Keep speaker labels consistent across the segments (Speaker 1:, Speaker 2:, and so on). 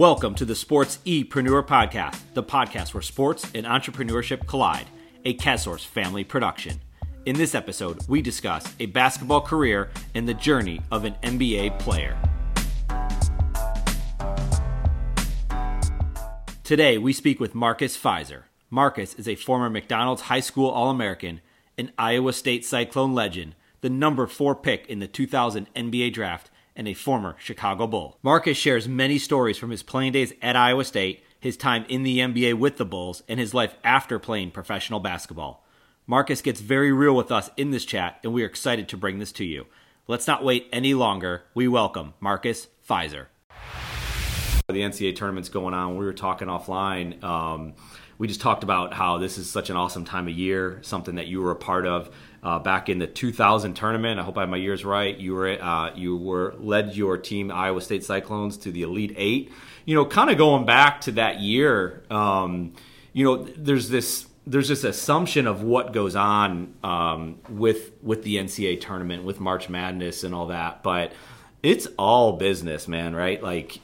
Speaker 1: Welcome to the SportsEpreneur Podcast, the podcast where sports and entrepreneurship collide, a CASSource family production. In this episode, we discuss a basketball career and the journey of an NBA player. Today, we speak with Marcus Fizer. Marcus is a former McDonald's High School All American, an Iowa State Cyclone legend, the number four pick in the 2000 NBA draft, and a former Chicago Bull. Marcus shares many stories from his playing days at Iowa State, his time in the NBA with the Bulls, and his life after playing professional basketball. Marcus gets very real with us in this chat, and we are excited to bring this to you. Let's not wait any longer. We welcome Marcus Fizer. The NCAA tournament's going on. We were talking offline. Um, we just talked about how this is such an awesome time of year, something that you were a part of uh, back in the 2000 tournament. I hope I have my years right. You were uh, you were led your team Iowa State Cyclones to the Elite Eight. You know, kind of going back to that year. Um, you know, there's this there's this assumption of what goes on um, with with the NCAA tournament, with March Madness and all that, but it's all business, man, right? Like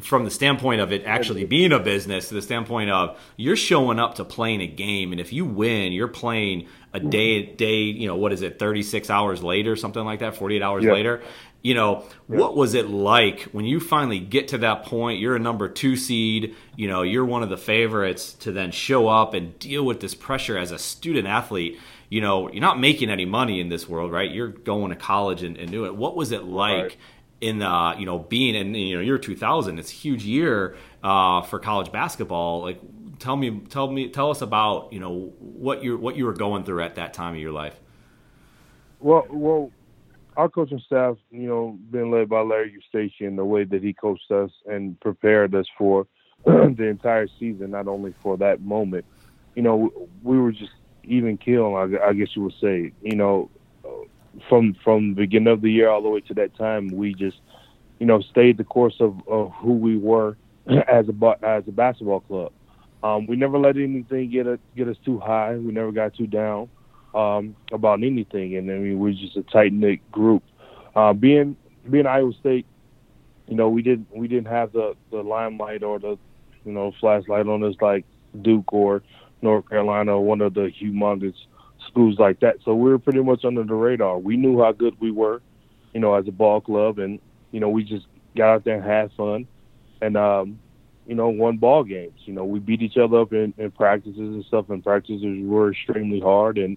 Speaker 1: from the standpoint of it actually being a business to the standpoint of you're showing up to playing a game and if you win, you're playing a mm-hmm. day day, you know, what is it, 36 hours later, something like that, 48 hours yeah. later. You know, yeah. what was it like when you finally get to that point? You're a number 2 seed, you know, you're one of the favorites to then show up and deal with this pressure as a student athlete you know, you're not making any money in this world, right? You're going to college and, and do it. What was it like right in the you know being in you know year 2000 it's a huge year uh, for college basketball. Like tell me tell me tell us about you know what you what you were going through at that time of your life.
Speaker 2: Well well our coaching staff you know been led by Larry Eustachy the way that he coached us and prepared us for the entire season not only for that moment. You know we were just even I, I guess you would say. You know from from the beginning of the year all the way to that time, we just you know stayed the course of, of who we were as a as a basketball club. Um, we never let anything get us get us too high. We never got too down um, about anything, and I mean we're just a tight knit group. Uh, being being Iowa State, you know we didn't we didn't have the the limelight or the you know flashlight on us like Duke or North Carolina one of the humongous schools like that. So we were pretty much under the radar. We knew how good we were, you know, as a ball club, and you know, we just got out there and had fun, and um, you know, won ball games. You know, we beat each other up in, in practices and stuff, and practices were extremely hard, and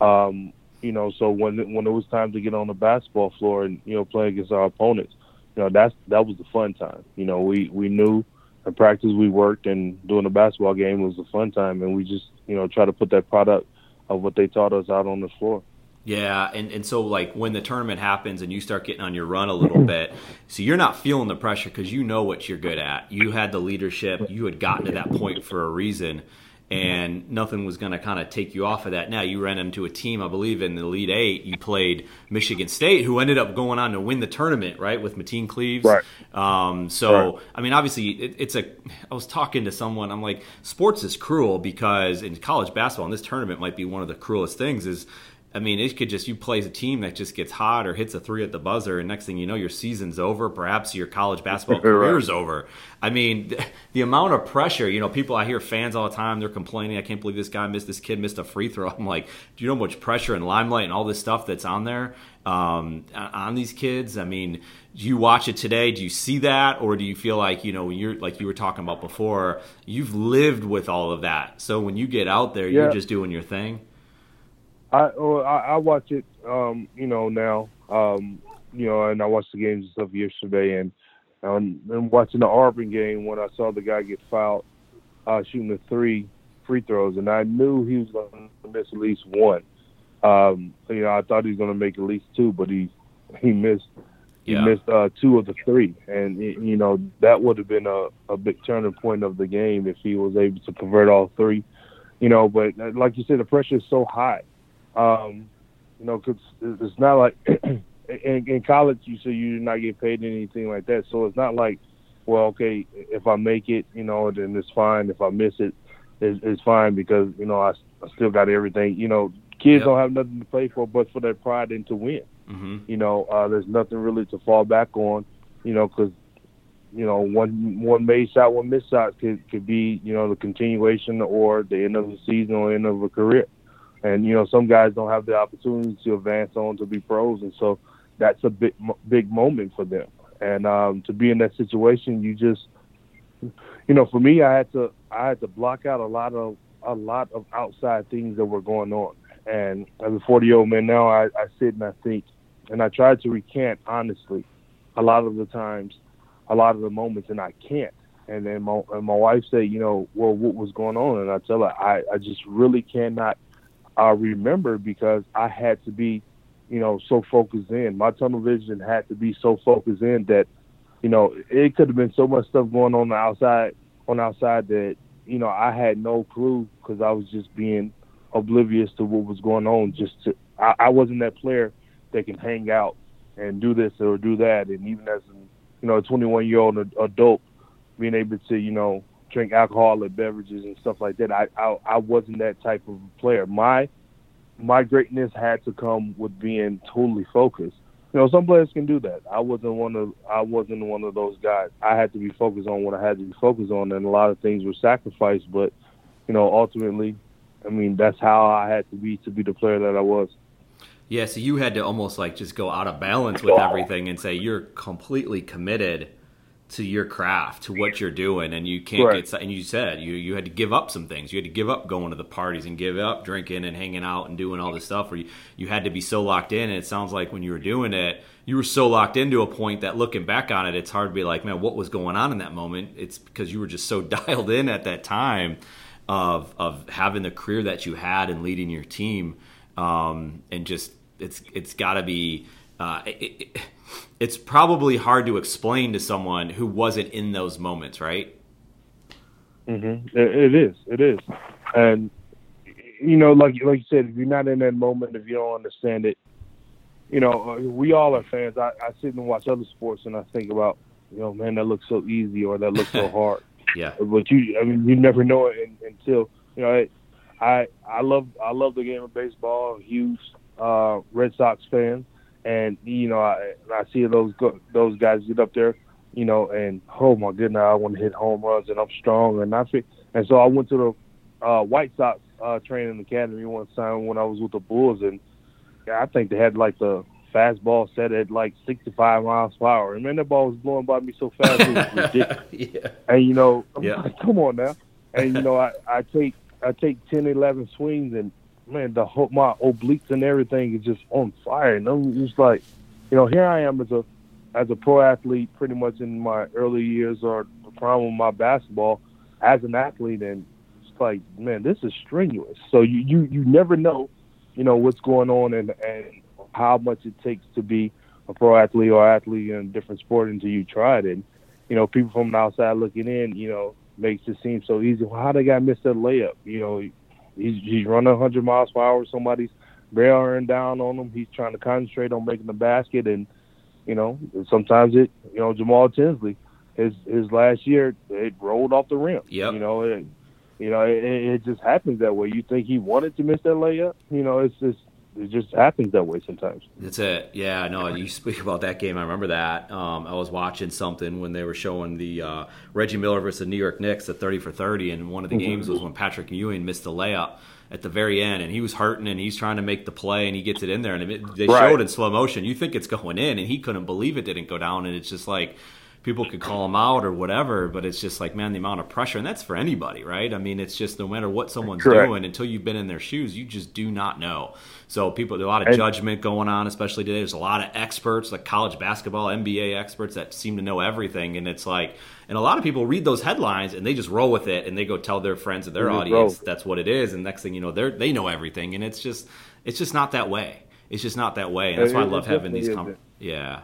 Speaker 2: um, you know, so when when it was time to get on the basketball floor and you know play against our opponents, you know, that's that was the fun time. You know, we we knew in practice we worked, and doing a basketball game was a fun time, and we just you know try to put that product of what they taught us out on the floor.
Speaker 1: Yeah, and, and so like when the tournament happens and you start getting on your run a little bit, so you're not feeling the pressure because you know what you're good at. You had the leadership. You had gotten to that point for a reason and nothing was going to kind of take you off of that. Now you ran into a team, I believe, in the Elite Eight. You played Michigan State, who ended up going on to win the tournament, right, with Mateen Cleaves.
Speaker 2: Right.
Speaker 1: Um, so, right. I mean, obviously, it, it's a. I was talking to someone. I'm like, sports is cruel because in college basketball, and this tournament might be one of the cruelest things. Is I mean, it could just you play a team that just gets hot or hits a three at the buzzer, and next thing you know, your season's over. Perhaps your college basketball career's over. I mean, the, the, amount of pressure. You know, people I hear fans all the time. They're complaining. I can't believe this guy missed. This kid missed a free throw. I'm like, do you know how much pressure and limelight and all this stuff that's on there um, on these kids? I mean, do you watch it today? Do you see that, or do you feel like you know when you're like you were talking about before? You've lived with all of that, so when you get out there, yeah. you're just doing your thing.
Speaker 2: I well, I, I watch it, um, you know, now, um, you know, and I watched the games and stuff yesterday, and um, and watching the Auburn game when I saw the guy get fouled uh, shooting the three free throws, and I knew he was going to miss at least one. Um, you know, I thought he was going to make at least two, but he he missed he yeah. missed uh, two of the three, and you know that would have been a, a big turning point of the game if he was able to convert all three. You know, but like you said, the pressure is so high um, you know, because it's not like in, in college you say you're not get paid anything like that. So it's not like, well, okay, if I make it, you know, then it's fine. If I miss it, it's, it's fine because you know I, I still got everything. You know, kids yep. don't have nothing to play for but for their pride and to win. Mm-hmm. You know, uh, there's nothing really to fall back on. You know, because you know, one one made shot, one missed shot could could be you know the continuation or the end of the season or end of a career. And you know, some guys don't have the opportunity to advance on to be pros, and so that's a big big moment for them. And um, to be in that situation, you just, you know, for me, I had to I had to block out a lot of a lot of outside things that were going on. And as a 40 year old man now, I, I sit and I think, and I try to recant honestly, a lot of the times, a lot of the moments, and I can't. And then my and my wife said, you know, well, what was going on? And I tell her, I I just really cannot uh, remember because I had to be, you know, so focused in. My tunnel vision had to be so focused in that, you know, it could have been so much stuff going on the outside on the outside that you know I had no clue because I was just being oblivious to what was going on. Just to, I, I wasn't that player that can hang out and do this or do that. And even as you know, a 21 year old adult, being able to you know drink alcoholic beverages and stuff like that, I, I I wasn't that type of player. My my greatness had to come with being totally focused. You know, some players can do that. I wasn't one of I wasn't one of those guys. I had to be focused on what I had to be focused on, and a lot of things were sacrificed. But you know, ultimately, I mean, that's how I had to be to be the player that I was.
Speaker 1: Yeah, so you had to almost like just go out of balance with everything and say you're completely committed to your craft, to what you're doing, and you can't right. get. And you said you you had to give up some things. You had to give up going to the parties and give up drinking and hanging out and doing all this stuff. Where you you had to be so locked in. And it sounds like when you were doing it, you were so locked into a point that looking back on it, it's hard to be like, man, what was going on in that moment? It's because you were just so dialed in at that time of of having the career that you had and leading your team, um, and just it's it's got to be. Uh, it, it, it's probably hard to explain to someone who wasn't in those moments, right?
Speaker 2: Mm-hmm. It, it is. It is, and you know, like like you said, if you're not in that moment, if you don't understand it, you know, uh, we all are fans. I, I sit and watch other sports, and I think about, you know, man, that looks so easy or that looks so hard.
Speaker 1: Yeah.
Speaker 2: But you, I mean, you never know it until you know. I I love I love the game of baseball. Huge uh, Red Sox fan, and you know I I see those those guys get up there, you know, and oh my goodness, I want to hit home runs, and I'm strong, and I fit. and so I went to the uh, White Sox uh, training academy one time when I was with the Bulls, and I think they had like the fastball set at like 65 miles per hour. And man, that ball was blowing by me so fast, it was ridiculous. yeah. And you know, I'm yeah. like, come on now. And you know, I, I take I take 10, 11 swings, and man, the whole my obliques and everything is just on fire. And I'm just like, you know, here I am as a as a pro athlete, pretty much in my early years or the prime of my basketball as an athlete, and it's like, man, this is strenuous. So you you you never know, you know, what's going on and and how much it takes to be a pro athlete or athlete in a different sport until you try it. And you know, people from the outside looking in, you know, makes it seem so easy. Well, how they got missed that layup? You know, he's he's running 100 miles per hour. Somebody's bearing down on him. He's trying to concentrate on making the basket, and you know, sometimes it, you know, Jamaal Tinsley, his his last year, it rolled off the rim.
Speaker 1: Yeah,
Speaker 2: you know, it, you know, it, it just happens that way. You think he wanted to miss that layup? You know, it's just it just happens that way sometimes.
Speaker 1: That's it. Yeah, no, you speak about that game. I remember that. Um, I was watching something when they were showing the uh, Reggie Miller versus the New York Knicks at 30 for 30, and one of the mm-hmm. games was when Patrick Ewing missed the layup at the very end, and he was hurting, and he's trying to make the play, and he gets it in there, and it, they right. showed in slow motion. You think it's going in, and he couldn't believe it didn't go down, and it's just like – people could call him out or whatever, but it's just like, man, the amount of pressure, and that's for anybody, right? I mean, it's just no matter what someone's Correct. doing, until you've been in their shoes, you just do not know. So people, there's a lot of judgment going on, especially today. There's a lot of experts, like college basketball, NBA experts that seem to know everything, and it's like, and a lot of people read those headlines and they just roll with it, and they go tell their friends and their audience roll. that's what it is, and next thing you know, they're they know everything, and it's just, it's just not that way. It's just not that way, and that's why I love having these. Com- yeah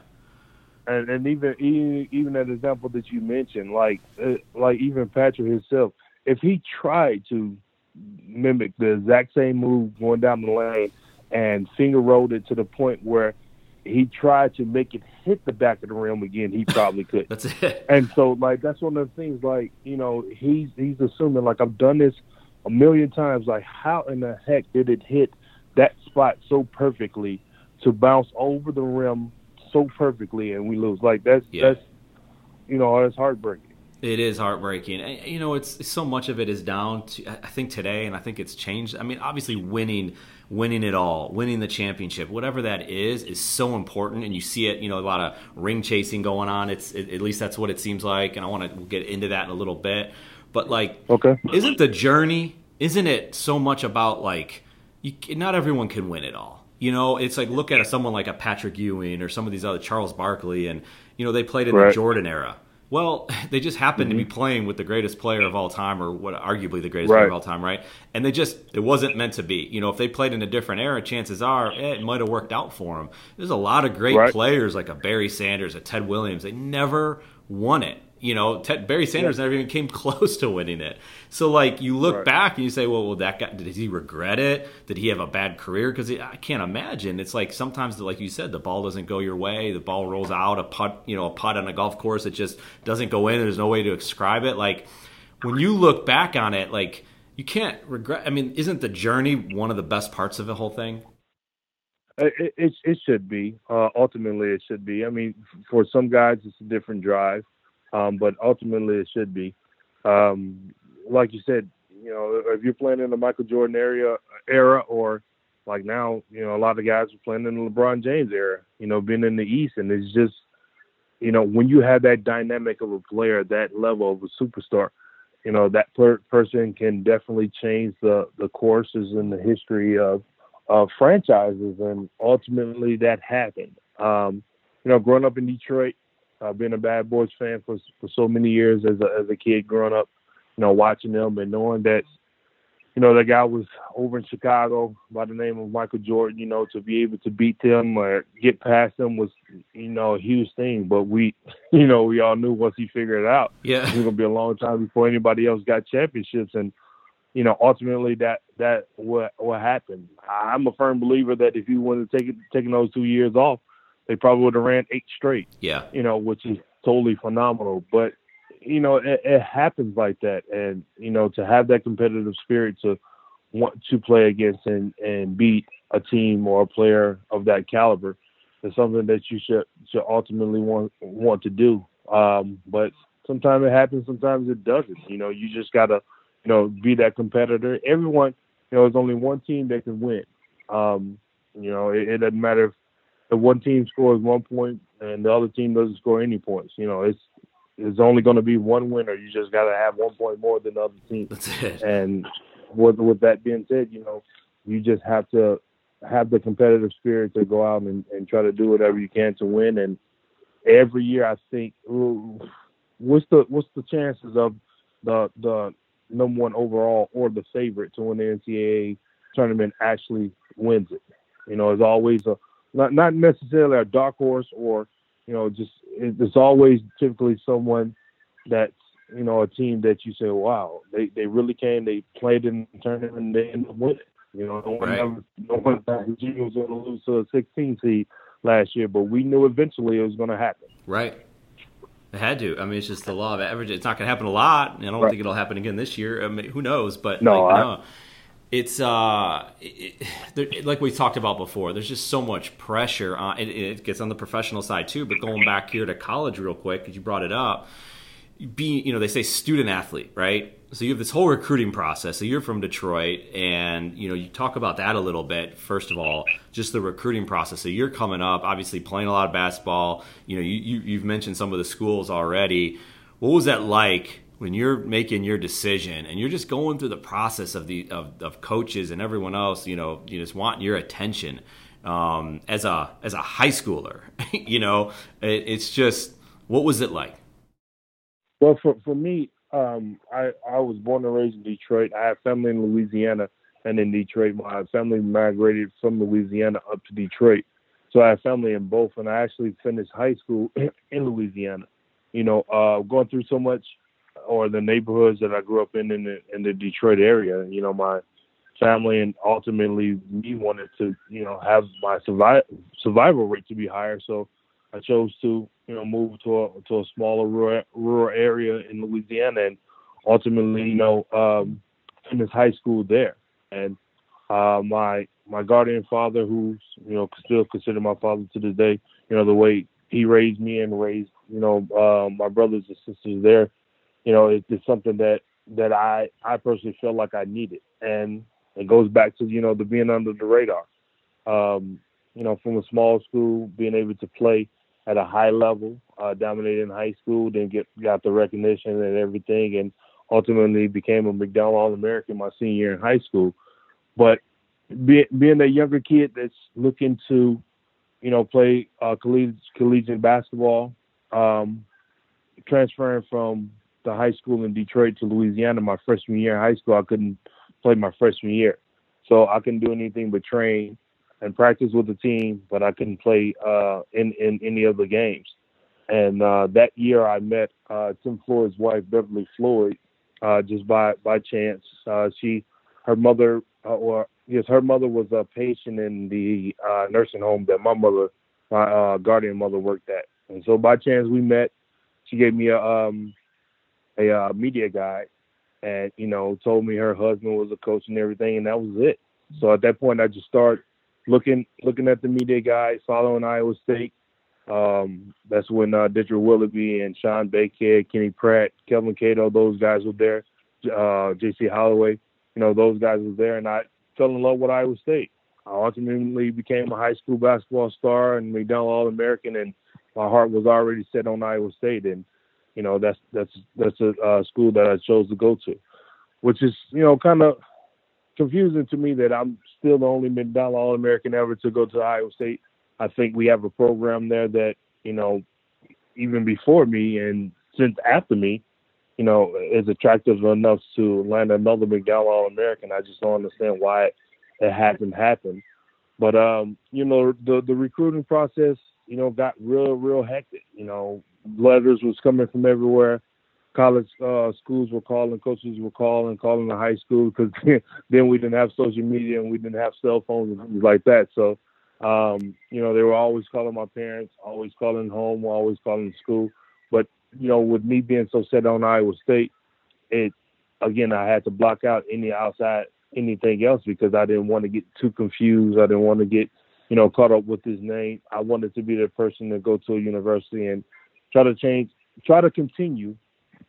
Speaker 2: and, and even, even even that example that you mentioned, like uh, like even Patrick himself, if he tried to mimic the exact same move going down the lane and finger rolled it to the point where he tried to make it hit the back of the rim again, he probably could.
Speaker 1: that's it.
Speaker 2: And so like that's one of the things like, you know, he's he's assuming like I've done this a million times, like how in the heck did it hit that spot so perfectly to bounce over the rim so perfectly and we lose. Like that's yeah. that's you know, it's heartbreaking.
Speaker 1: It is heartbreaking. And, you know, it's so much of it is down to I think today, and I think it's changed. I mean, obviously, winning, winning it all, winning the championship, whatever that is, is so important. And you see it. You know, a lot of ring chasing going on. It's it, at least that's what it seems like. And I want to get into that in a little bit. But like,
Speaker 2: okay,
Speaker 1: isn't the journey? Isn't it so much about like, you, not everyone can win it all. You know, it's like look at someone like a Patrick Ewing or some of these other Charles Barkley, and you know they played in right. the Jordan era well, they just happened mm-hmm. to be mm-hmm. playing with the greatest player of all time, or what arguably the greatest right. player of all time, right? And they just it wasn't meant to be. You know, if they played in a different era, chances are eh, it might have worked out for them. There's a lot of great right. players like a Barry Sanders, a Ted Williams. They never won it. You know, Ted, Barry Sanders yeah. never even came close to winning it. So, like, you look right. back and you say, well, well, that guy, did he regret it? Did he have a bad career? Because I can't imagine. It's like sometimes, like you said, the ball doesn't go your way. The ball rolls out, a putt, you know, a putt on a golf course, it just doesn't go in. There's no way to describe it. Like, when you look back on it, like, you can't regret. I mean, isn't the journey one of the best parts of the whole thing?
Speaker 2: It, it, it should be. Uh, ultimately, it should be. I mean, for some guys, it's a different drive um, but ultimately it should be. Um, like you said, you know, if you're playing in the Michael Jordan area era, or like now, you know, a lot of guys are playing in the LeBron James era. You know, being in the East, and it's just, you know, when you have that dynamic of a player, that level of a superstar, you know, that per- person can definitely change the the courses in the history of of franchises, and ultimately that happened. Um, you know, growing up in Detroit, I've been a Bad Boys fan for for so many years as a as a kid growing up, you know, watching them and knowing that, you know, that guy was over in Chicago by the name of Michael Jordan. You know, to be able to beat them or get past them was, you know, a huge thing. But we, you know, we all knew once he figured it out,
Speaker 1: yeah,
Speaker 2: it was gonna be a long time before anybody else got championships and. You know, ultimately that that what what happened. I'm a firm believer that if you would have taken taking those two years off, they probably would have ran eight straight.
Speaker 1: Yeah.
Speaker 2: You know, which is totally phenomenal. But, you know, it, it happens like that. And, you know, to have that competitive spirit to want to play against and, and beat a team or a player of that caliber is something that you should should ultimately want want to do. Um, but sometimes it happens, sometimes it doesn't. You know, you just gotta, you know, be that competitor. Everyone, you know, there's only one team that can win. Um, you know, it, it doesn't matter if the one team scores one point and the other team doesn't score any points. You know, it's it's only going to be one winner. You just got to have one point more than the other team.
Speaker 1: That's it.
Speaker 2: And with with that being said, you know, you just have to have the competitive spirit to go out and, and try to do whatever you can to win. And every year, I think, ooh, what's the what's the chances of the the number one overall or the favorite to win the NCAA tournament actually wins it? You know, it's always a not not necessarily a dark horse or you know just it's always typically someone that's you know a team that you say wow they they really came they played in the tournament and they ended up winning you know no one right. ever no one thought Virginia was going to lose to a 16 seed last year but we knew eventually it was going to happen
Speaker 1: right it had to. I mean, it's just the law of averages. It's not going to happen a lot. And I don't right. think it'll happen again this year. I mean, who knows? But
Speaker 2: no,
Speaker 1: like,
Speaker 2: I,
Speaker 1: no it's uh, it, it, like we talked about before. There's just so much pressure. On, it, it, gets on the professional side too. But going back here to college real quick, because you brought it up, be you know they say student athlete, right? So you have this whole recruiting process. So you're from Detroit, and you know you talk about that a little bit. First of all, just the recruiting process. So you're coming up, obviously playing a lot of basketball. You know you, you you've mentioned some of the schools already. What was that like? When you're making your decision and you're just going through the process of the of, of coaches and everyone else, you know, you just want your attention um, as a as a high schooler. you know, it, it's just what was it like?
Speaker 2: Well, for for me, um, I I was born and raised in Detroit. I have family in Louisiana and in Detroit. My family migrated from Louisiana up to Detroit, so I have family in both. And I actually finished high school in Louisiana. You know, uh, going through so much or the neighborhoods that I grew up in in the, in the Detroit area. You know, my family and ultimately me wanted to, you know, have my survival survival rate to be higher. So I chose to, you know, move to a to a smaller rural, rural area in Louisiana, and ultimately, you know, um, finish high school there. And uh, my my guardian father, who's you know still considered my father to this day, you know, the way he raised me and raised you know, uh, my brothers and sisters there, you know, it, it's something that that I I personally feel like I needed, and it goes back to you know the being under the radar. Um, you know, from a small school, being able to play at a high level, uh, dominated in high school, then get got the recognition and everything, and ultimately became a McDonald All American my senior year in high school. But be, being a younger kid that's looking to, you know, play uh, collegiate, collegiate basketball, um, transferring from the high school in Detroit to Louisiana my freshman year in high school, I couldn't play my freshman year, so I couldn't do anything but train and practice with the team, but I couldn't play uh, in in any of the games. And uh, that year, I met uh, Tim Floyd's wife, Beverly Floyd, uh, just by by chance. Uh, she, her mother, uh, or yes, her mother was a patient in the nursing home that my mother, my guardian mother, worked at. And so by chance we met. She gave me a um, a uh, media guy, and you know told me her husband was a coach and everything, and that was it. So at that point, I just started looking looking at the media guys, following Iowa State. Um, that's when uh, Dedric Willoughby and Shawn Bankhead, Kenny Pratt, Kelvin Cato, those guys were there. Uh, J.C. Holloway, you know, those guys were there, and I fell in love with Iowa State. I ultimately became a high school basketball star and McDonald All American, and my heart was already set on Iowa State. And you know, that's that's that's a uh, school that I chose to go to, which is you know kind of confusing to me that I'm still the only McDonald All American ever to go to Iowa State. I think we have a program there that you know, even before me and since after me, you know, is attractive enough to land another McDonald All American. I just don't understand why it hasn't happened. But um, you know, the the recruiting process, you know, got real real hectic. You know, letters was coming from everywhere. College uh, schools were calling, coaches were calling, calling the high school because then we didn't have social media and we didn't have cell phones and things like that. So, um, you know, they were always calling my parents, always calling home, always calling school. But you know, with me being so set on Iowa State, it again I had to block out any outside anything else because I didn't want to get too confused. I didn't want to get you know caught up with his name. I wanted to be the person to go to a university and try to change, try to continue,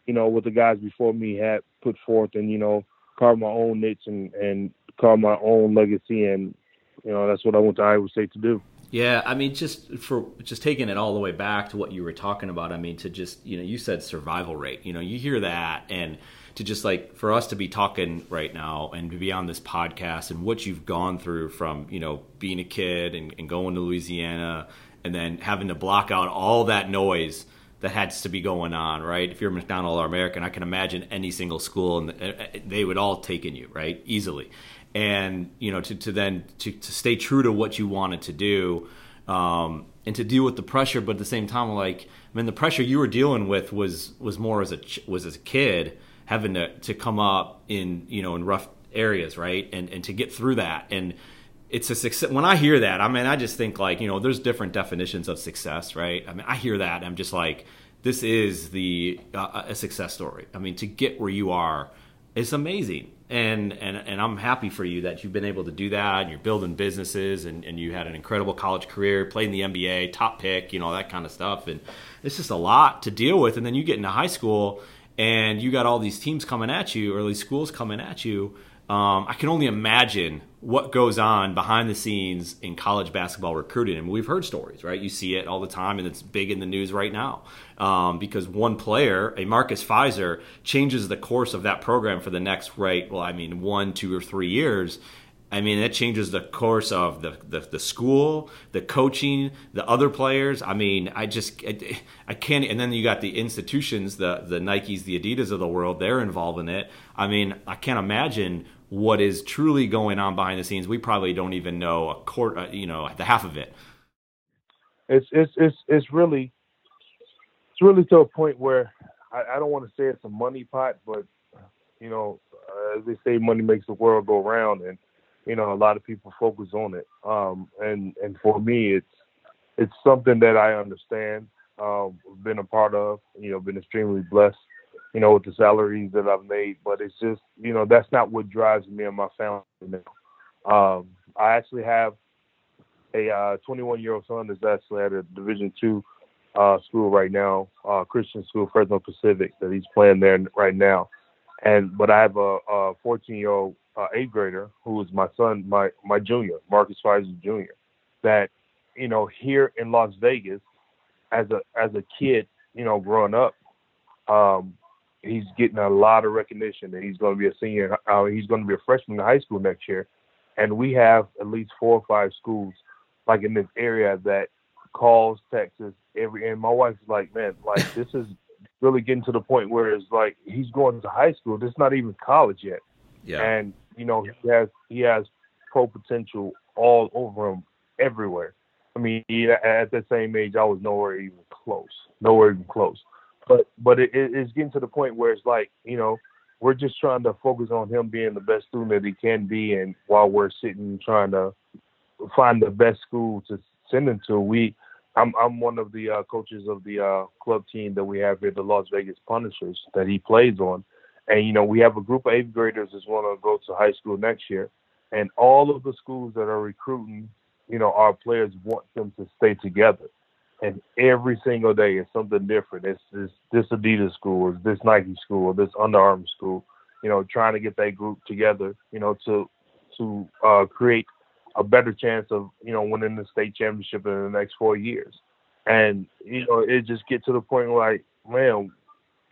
Speaker 2: you know, what the guys before me had put forth, and you know, carve my own niche and and carve my own legacy, and you know, that's what I went to Iowa State to do.
Speaker 1: Yeah, I mean, just for just taking it all the way back to what you were talking about. I mean, to just you know, you said survival rate. You know, you hear that, and to just like for us to be talking right now and to be on this podcast and what you've gone through from you know being a kid and, and going to Louisiana and then having to block out all that noise that has to be going on, right? If you're McDonald or American, I can imagine any single school and uh, uh, they would all take in you, right? Easily. And, you know, to, to then to, to stay true to what you wanted to do um, and to deal with the pressure, but at the same time, like, I mean, the pressure you were dealing with was, was more as a, was as a kid having to, to come up in, you know, in rough areas, right? And, and to get through that. And, it's a success. When I hear that, I mean, I just think like you know, there's different definitions of success, right? I mean, I hear that, I'm just like, this is the uh, a success story. I mean, to get where you are, it's amazing, and and and I'm happy for you that you've been able to do that. And you're building businesses, and and you had an incredible college career, played in the NBA, top pick, you know, that kind of stuff, and it's just a lot to deal with. And then you get into high school, and you got all these teams coming at you, or these schools coming at you um, I can only imagine what goes on behind the scenes in college basketball recruiting. And we've heard stories, right? You see it all the time, and it's big in the news right now um, because one player, a Marcus Fizer, changes the course of that program for the next, right? Well, I mean, one, two, or three years. I mean, that changes the course of the, the, the, school, the coaching, the other players. I mean, I just, I, I, can't. And then you got the institutions, the, the Nikes, the Adidas of the world, they're involved in it. I mean, I can't imagine what is truly going on behind the scenes. We probably don't even know a quarter, uh, you know, the half of it.
Speaker 2: It's it's it's it's really it's really to a point where I, I don't want to say it's a money pot, but you know, uh, as they say, money makes the world go round, and you know, a lot of people focus on it. Um, and and for me, it's it's something that I understand, um, been a part of. You know, been extremely blessed you know, with the salaries that I've made. But it's just, you know, that's not what drives me and my family now. Um, I actually have a 21 uh, year old son that's actually at a Division two uh, school right now, uh, Christian school, Fresno Pacific, that he's playing there right now. And but I have a 14 year old uh, eighth grader who is my son, my my junior, Marcus Fizer Jr. That you know here in Las Vegas, as a as a kid, you know, growing up, um, he's getting a lot of recognition that he's going to be a senior. Uh, he's going to be a freshman in high school next year, and we have at least four or five schools like in this area that calls Texas every. And my wife's like, man, like this is really getting to the point where it's like he's going to high school. This is not even college yet.
Speaker 1: Yeah.
Speaker 2: And you know he has he has pro potential all over him everywhere. I mean, he, at that same age, I was nowhere even close, nowhere even close. But but it, it's getting to the point where it's like you know we're just trying to focus on him being the best student that he can be, and while we're sitting trying to find the best school to send him to, we I'm I'm one of the uh, coaches of the uh, club team that we have here, the Las Vegas Punishers, that he plays on. And you know, we have a group of eighth graders that want to go to high school next year, and all of the schools that are recruiting, you know, our players want them to stay together. And every single day is something different. It's this this Adidas school, or this Nike school, this Under Armour school. You know, trying to get that group together. You know, to to uh, create a better chance of you know winning the state championship in the next four years. And you know, it just get to the point like, man,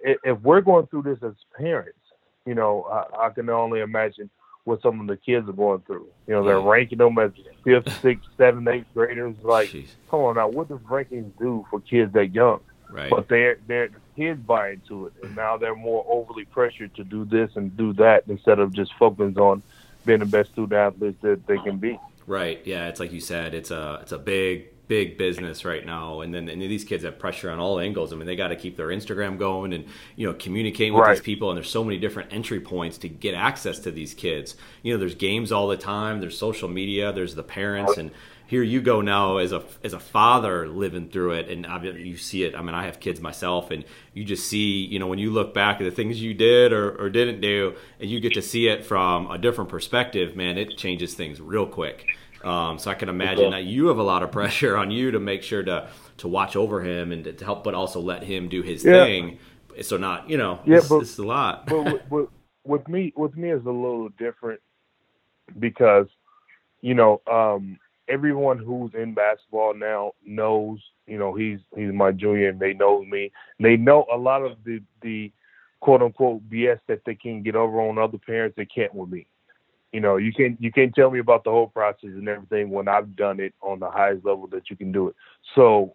Speaker 2: if we're going through this as parents, you know, I, I can only imagine what some of the kids are going through. You know, they're yeah. ranking them as fifth, sixth, seventh, eighth graders. Like, Jeez. come on now, what does rankings do for kids that young?
Speaker 1: Right.
Speaker 2: But they're they're kids buy into it, and now they're more overly pressured to do this and do that instead of just focusing on being the best student athletes that they can be.
Speaker 1: Right. Yeah. It's like you said. It's a it's a big big business right now. And then and these kids have pressure on all angles. I mean they got to keep their instagram going and you know communicating with right. these people. And there's so many different entry points to get access to these kids. You know there's games all the time. There's social media. There's the parents. And here you go now as a as a father living through it. And you see it. I mean i have kids myself. And you just see you know when you look back at the things you did or, or didn't do and you get to see it from a different perspective man it changes things real quick um, so i can imagine that you have a lot of pressure on you to make sure to to watch over him and to help but also let him do his yeah. thing so not you know yeah, but, it's a lot
Speaker 2: but with, with, with me with me is a little different because you know um everyone who's in basketball now knows, you know, he's he's my junior and they know me. They know a lot of the the quote unquote BS that they can get over on other parents they can't with me. You know, you can't you can't tell me about the whole process and everything when I've done it on the highest level that you can do it. So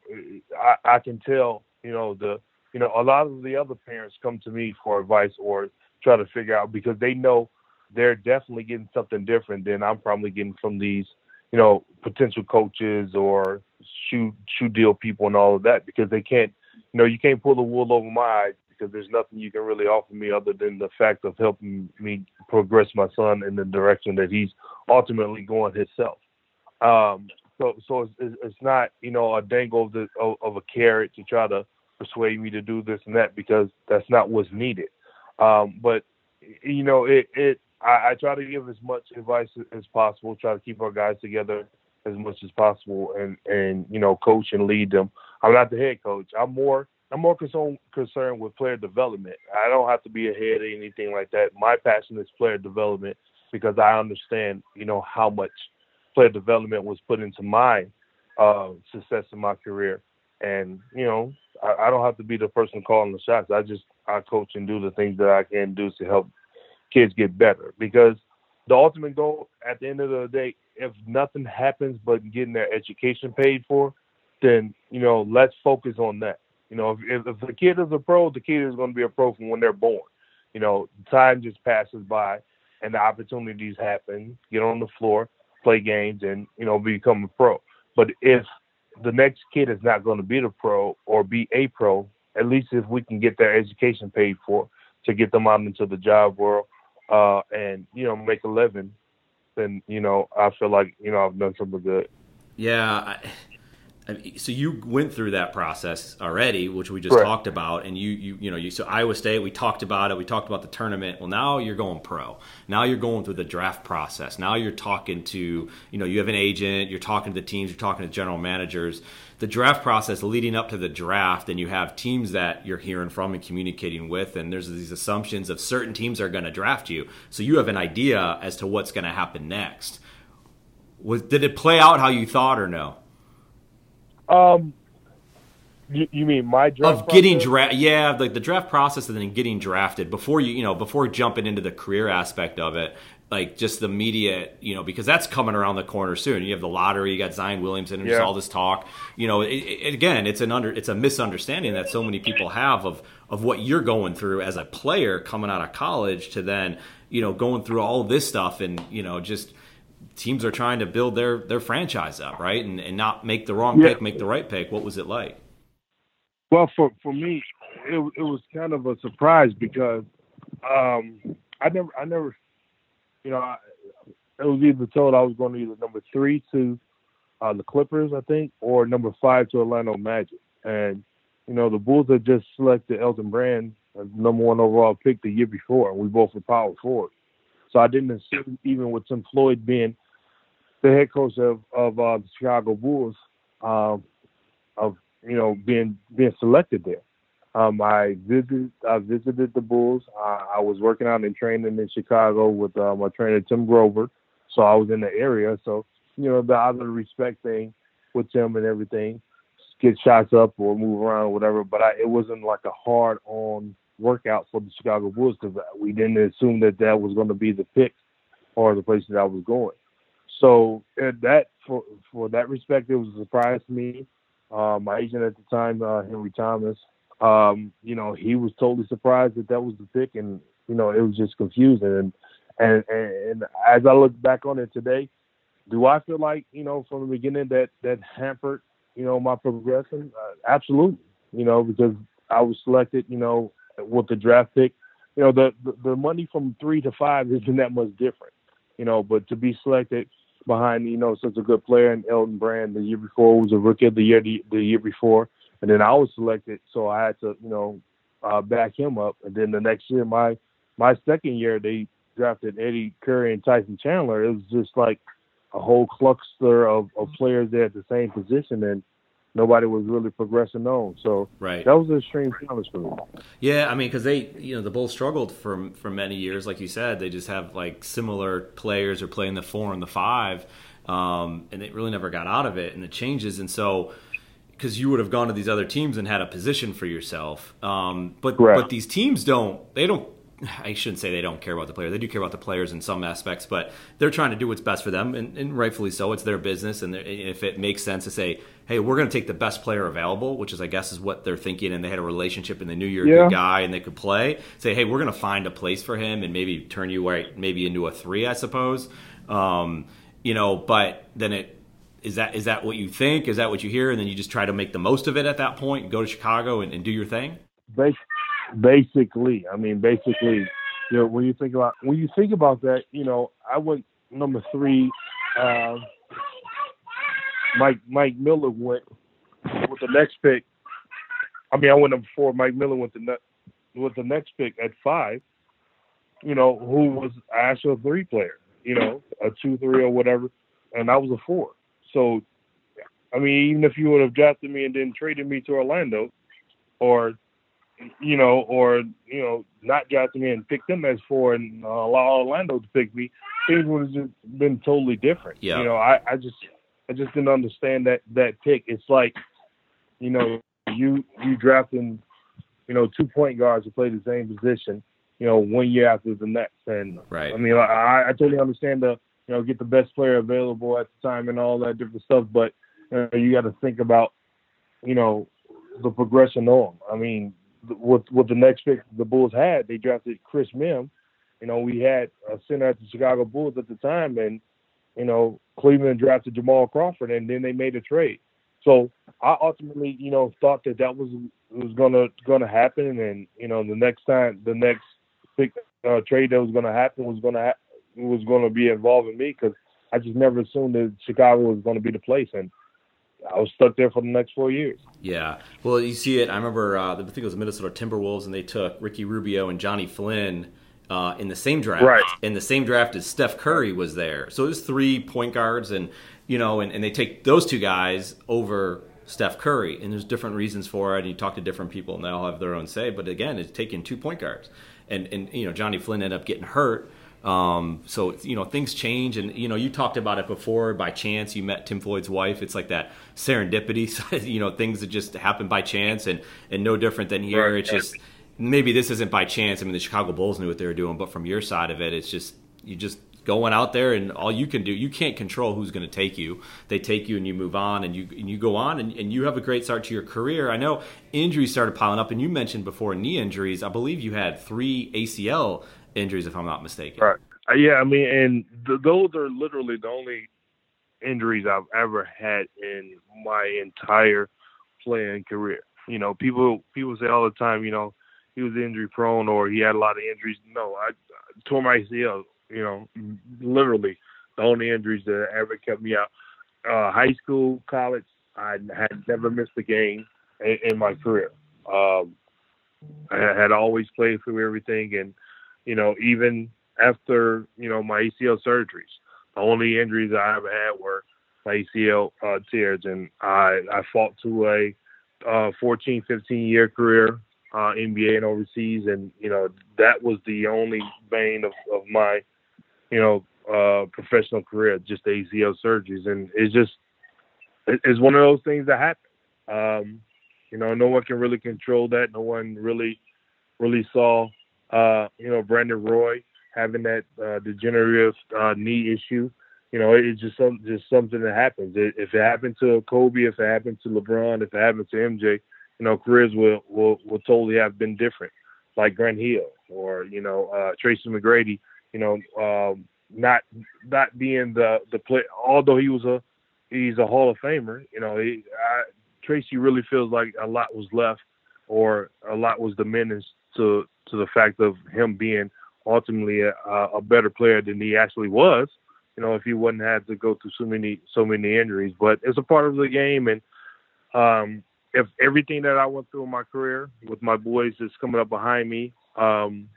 Speaker 2: I, I can tell, you know, the you know, a lot of the other parents come to me for advice or try to figure out because they know they're definitely getting something different than I'm probably getting from these you know, potential coaches or shoe shoe deal people and all of that because they can't, you know, you can't pull the wool over my eyes because there's nothing you can really offer me other than the fact of helping me progress my son in the direction that he's ultimately going himself. Um, so, so it's, it's not, you know, a dangle of, the, of, of a carrot to try to persuade me to do this and that because that's not what's needed. Um, but you know, it, it I, I try to give as much advice as possible. Try to keep our guys together as much as possible, and and you know, coach and lead them. I'm not the head coach. I'm more I'm more concerned concerned with player development. I don't have to be ahead head or anything like that. My passion is player development because I understand, you know, how much player development was put into my uh, success in my career. And you know, I, I don't have to be the person calling the shots. I just I coach and do the things that I can do to help kids get better because the ultimate goal at the end of the day, if nothing happens but getting their education paid for, then you know let's focus on that. You know, if, if the kid is a pro, the kid is going to be a pro from when they're born. You know, time just passes by, and the opportunities happen. Get on the floor, play games, and you know become a pro. But if the next kid is not going to be the pro or be a pro, at least if we can get their education paid for to get them out into the job world uh, and you know make a living, then you know I feel like you know I've done something good.
Speaker 1: Yeah, I, so you went through that process already, which we just talked about, and you you you know you so Iowa State, we talked about it, we talked about the tournament. Well, now you're going pro. Now you're going through the draft process. Now you're talking to you know you have an agent, you're talking to the teams, you're talking to general managers. The draft process leading up to the draft, and you have teams that you're hearing from and communicating with, and there's these assumptions of certain teams are going to draft you, so you have an idea as to what's going to happen next. Was did it play out how you thought or no?
Speaker 2: Um, you, you mean my draft
Speaker 1: of getting drafted? Yeah, like the draft process and then getting drafted before you you know before jumping into the career aspect of it. Like just the media, you know, because that's coming around the corner soon. You have the lottery, you got Zion Williamson, and yeah. all this talk. You know, it, it, again, it's an under, it's a misunderstanding that so many people have of of what you're going through as a player coming out of college to then, you know, going through all this stuff and you know just teams are trying to build their their franchise up, right, and and not make the wrong yeah. pick, make the right pick. What was it like?
Speaker 2: Well, for for me, it it was kind of a surprise because um, I never I never, you know, I, it was either told I was going to either number three to uh, the Clippers, I think, or number five to Orlando Magic, and you know the Bulls had just selected Elton Brand as number one overall pick the year before, and we both were power forward. So I didn't assume even with Tim Floyd being the head coach of of uh, the Chicago Bulls, um, of you know being being selected there. Um, I visited I visited the Bulls. Uh, I was working out and training in Chicago with uh, my trainer Tim Grover, so I was in the area. So you know the other respect thing with Tim and everything, get shots up or move around or whatever. But I, it wasn't like a hard on workout for the Chicago Bulls because we didn't assume that that was going to be the pick or the place that I was going. So that for for that respect, it was a surprise to me. Uh, my agent at the time, uh, Henry Thomas, um, you know, he was totally surprised that that was the pick, and you know, it was just confusing. And and and, as I look back on it today, do I feel like you know from the beginning that that hampered you know my progression? Uh, absolutely, you know, because I was selected, you know, with the draft pick. You know, the, the the money from three to five isn't that much different, you know, but to be selected behind, you know, such a good player in Elton Brand the year before was a rookie of the year the, the year before, and then I was selected, so I had to, you know, uh, back him up. And then the next year, my my second year, they drafted Eddie Curry and Tyson Chandler. It was just like a whole cluster of, of players there at the same position, and nobody was really progressing on. So
Speaker 1: right.
Speaker 2: that was an extreme challenge for me.
Speaker 1: Yeah, I mean, because they, you know, the Bulls struggled for for many years. Like you said, they just have like similar players are playing the four and the five, um, and they really never got out of it. And the changes, and so because you would have gone to these other teams and had a position for yourself. Um, but Correct. but these teams don't. They don't I shouldn't say they don't care about the player. They do care about the players in some aspects, but they're trying to do what's best for them, and, and rightfully so. It's their business, and if it makes sense to say, "Hey, we're going to take the best player available," which is, I guess, is what they're thinking, and they had a relationship, and they knew you're a yeah. good guy, and they could play. Say, "Hey, we're going to find a place for him, and maybe turn you right, maybe into a three, I suppose." Um, you know, but then it is that is that what you think? Is that what you hear? And then you just try to make the most of it at that point, go to Chicago and, and do your thing.
Speaker 2: Basically, I mean, basically, you know, when you think about when you think about that, you know, I went number three. Uh, Mike Mike Miller went with the next pick. I mean, I went number four. Mike Miller went the with the next pick at five. You know, who was actually a three player. You know, a two, three, or whatever, and I was a four. So, I mean, even if you would have drafted me and then traded me to Orlando, or you know, or you know, not drafting me and pick them as four and uh, allow Orlando to pick me, things would have just been totally different.
Speaker 1: Yeah.
Speaker 2: You know, I, I just I just didn't understand that that pick. It's like, you know, you you drafting, you know, two point guards to play the same position, you know, one year after the next. And
Speaker 1: right. I
Speaker 2: mean, I, I totally understand the you know get the best player available at the time and all that different stuff, but you, know, you got to think about, you know, the progression on. I mean, with with the next pick the Bulls had, they drafted Chris Mihm. You know, we had a center at the Chicago Bulls at the time, and you know, Cleveland drafted Jamal Crawford, and then they made a trade. So I ultimately, you know, thought that that was was gonna gonna happen, and you know, the next time, the next big uh, trade that was gonna happen was gonna ha- was gonna be involving me because I just never assumed that Chicago was gonna be the place, and I was stuck there for the next four years.
Speaker 1: Yeah, well, you see it. I remember uh, I think it was the Minnesota Timberwolves, and they took Ricky Rubio and Johnny Flynn uh, in the same draft.
Speaker 2: Right.
Speaker 1: In the same draft as Steph Curry was there. So it was three point guards, and you know, and, and they take those two guys over Steph Curry, and there's different reasons for it. And you talk to different people, and they all have their own say. But again, it's taking two point guards, and and you know, Johnny Flynn ended up getting hurt. Um, so you know things change, and you know you talked about it before. By chance, you met Tim Floyd's wife. It's like that serendipity. you know things that just happen by chance, and and no different than here.
Speaker 2: Right.
Speaker 1: It's just maybe this isn't by chance. I mean, the Chicago Bulls knew what they were doing, but from your side of it, it's just you just going out there and all you can do you can't control who's going to take you they take you and you move on and you and you go on and, and you have a great start to your career i know injuries started piling up and you mentioned before knee injuries i believe you had three acl injuries if i'm not mistaken
Speaker 2: Right. Uh, yeah, I mean, and th- those are literally the only injuries I've ever had in my entire playing career. You know, people people say all the time, you know, he was injury prone or he had a lot of injuries. No, I, I tore my ACL. You know, literally the only injuries that ever kept me out. Uh, high school, college, I had never missed a game in, in my career. Um, I had always played through everything, and you know, even after you know my ACL surgeries, the only injuries I ever had were my ACL uh, tears, and I I fought to a uh, 14, 15 year career uh, NBA and overseas, and you know that was the only bane of, of my you know uh, professional career, just the ACL surgeries, and it's just it's one of those things that happen. Um, you know, no one can really control that. No one really really saw uh, you know Brandon Roy having that uh, degenerative uh, knee issue. You know, it's just some just something that happens. If it happened to Kobe, if it happened to LeBron, if it happened to MJ, you know, careers will will, will totally have been different. Like Grant Hill or you know uh, Tracy McGrady. You know, um, not not being the the play. Although he was a he's a Hall of Famer. You know, he, I, Tracy really feels like a lot was left, or a lot was diminished to to the fact of him being ultimately a, a better player than he actually was. You know, if he wouldn't have to go through so many so many injuries, but it's a part of the game, and um, if everything that I went through in my career with my boys that's coming up behind me, um,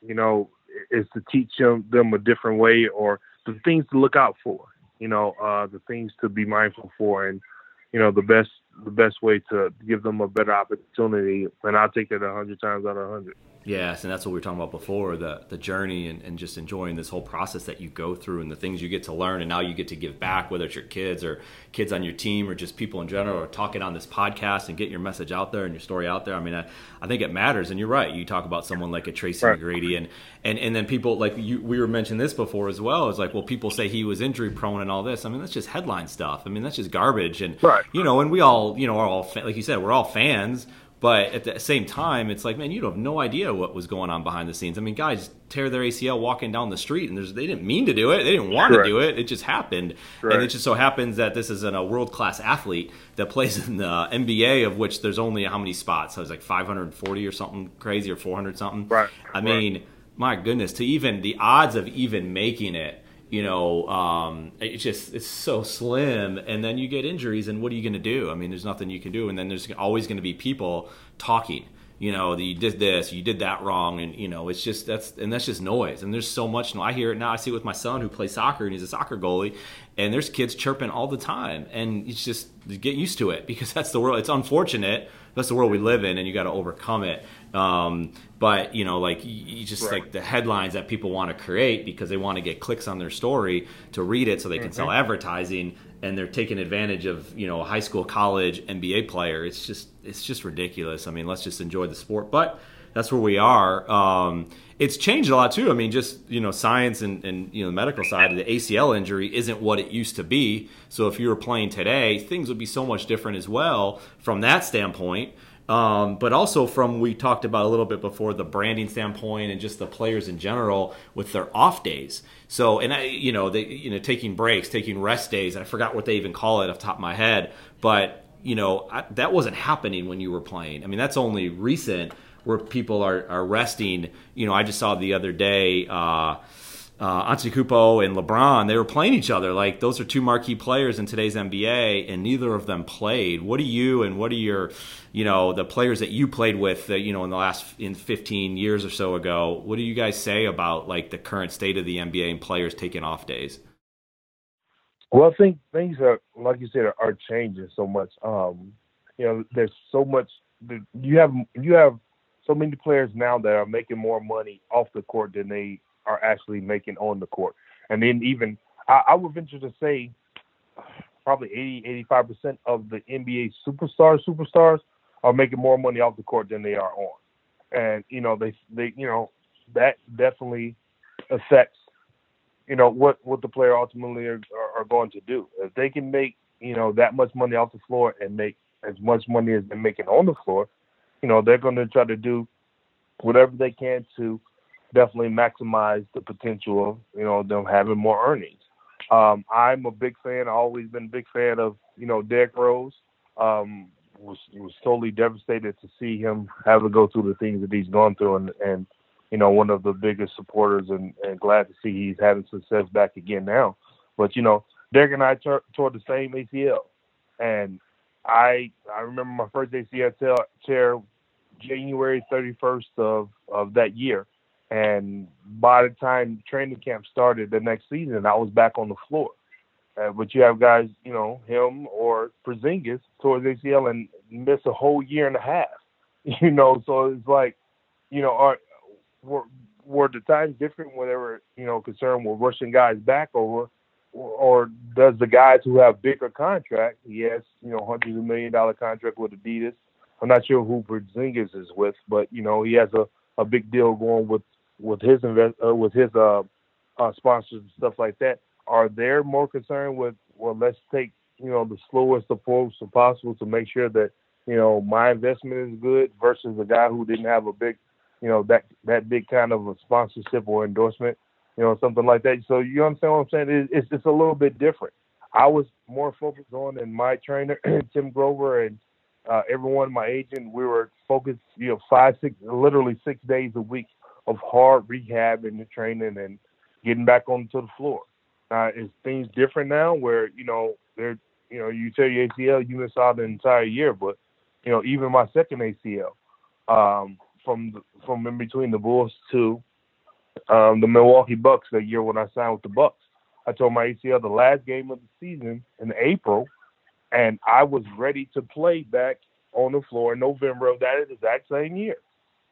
Speaker 2: you know, is to teach them them a different way or the things to look out for. You know, uh, the things to be mindful for, and you know, the best the best way to give them a better opportunity. And I'll take that a hundred times out of hundred.
Speaker 1: Yes, and that's what we were talking about before the the journey and, and just enjoying this whole process that you go through and the things you get to learn, and now you get to give back, whether it's your kids or kids on your team or just people in general, or talking on this podcast and get your message out there and your story out there. I mean, I, I think it matters, and you're right. You talk about someone like a Tracy
Speaker 2: Right.
Speaker 1: McGrady, and, and and then people like you. We were mentioning this before as well. It's like, well, people say he was injury prone and all this. I mean, that's just headline stuff. I mean, that's just garbage, and
Speaker 2: Right.
Speaker 1: you know, and we all, you know, are all fa- like you said, we're all fans. But at the same time, it's like, man, you have no idea what was going on behind the scenes. I mean, guys tear their ACL walking down the street, and there's, they didn't mean to do it. They didn't want
Speaker 2: Correct.
Speaker 1: to do it. It just happened. And it just so happens that this is an, a world class athlete that plays in the NBA, of which there's only how many spots? So it's like 540 or something crazy, or 400 something.
Speaker 2: Right.
Speaker 1: I mean, my goodness, to even the odds of even making it, you know, um, it's just it's so slim. And then you get injuries, and what are you going to do? I mean, there's nothing you can do. And then there's always going to be people talking. You know, that you did this, you did that wrong, and you know, it's just that's and that's just noise. And there's so much. I hear it now. I see it with my son who plays soccer, and he's a soccer goalie, and there's kids chirping all the time, and it's just get used to it because that's the world. It's unfortunate. That's the world we live in, and you got to overcome it. Um, but you know, like you, just
Speaker 2: Right.
Speaker 1: like the headlines that people want to create because they want to get clicks on their story to read it so they can sell advertising, and they're taking advantage of you know a high school, college, NBA player. It's just it's just ridiculous. I mean, let's just enjoy the sport, but that's where we are. Um, it's changed a lot too. I mean, just you know, science and, and you know, the medical side. Of the ACL injury isn't what it used to be. So if you were playing today, things would be so much different as well from that standpoint. Um, but also from we talked about a little bit before the branding standpoint and just the players in general with their off days. So and I, you know, they you know taking breaks, taking rest days. I forgot what they even call it off top of my head, but you know I, that wasn't happening when you were playing. I mean, that's only recent where people are, are resting. You know, I just saw the other day. Uh, uh, Antetokounmpo and LeBron, they were playing each other. Like those are two marquee players in today's NBA, and neither of them played. What do you and what are your, you know, the players that you played with, uh, you know, in the last in 15 years or so ago? What do you guys say about like the current state of the NBA and players taking off days?
Speaker 2: Well, I think things are, like you said, are changing so much. Um, you know, there's so much. You have you have so many players now that are making more money off the court than they are actually making on the court. And then even I, I would venture to say probably 80, 85% of the NBA superstars, superstars are making more money off the court than they are on. And, you know, they, they, you know, that definitely affects, you know, what, what the player ultimately are, are going to do. If they can make, you know, that much money off the floor and make as much money as they're making on the floor, you know, they're going to try to do whatever they can to definitely maximize the potential of you know them having more earnings. Um, I'm a big fan. I've always been a big fan of you know Derrick Rose. Um, was was totally devastated to see him have to go through the things that he's gone through, and and you know one of the biggest supporters, and, and glad to see he's having success back again now. But you know, Derrick and I tore the same ACL, and I I remember my first ACL tear January 31st of of that year, and by the time training camp started the next season, I was back on the floor. Uh, but you have guys, you know, him or Porzingis towards ACL and miss a whole year and a half. You know, so it's like, you know, are were were the times different when they were, you know, concerned with rushing guys back over, or, or does the guys who have bigger contracts, yes, you know, hundreds of million dollar contract with Adidas. I'm not sure who Porzingis is with, but you know, he has a a big deal going with with his invest uh, with his uh, uh, sponsors and stuff like that, are they more concerned with well, let's take you know the slowest approach possible to make sure that you know my investment is good versus a guy who didn't have a big you know that that big kind of a sponsorship or endorsement, you know something like that. So you understand what I'm saying? It's it's a little bit different. I was more focused on, and my trainer Tim Grover and uh, everyone, my agent, we were focused, you know, five, six, literally six days a week of hard rehab and the training and getting back onto the floor. Now, is things different now where, you know, they're, you know, you tear your ACL, you miss out the entire year. But, you know, even my second ACL, um, from the, from in between the Bulls to um, the Milwaukee Bucks that year when I signed with the Bucks, I told my ACL the last game of the season in April, and I was ready to play back on the floor in November of that exact same year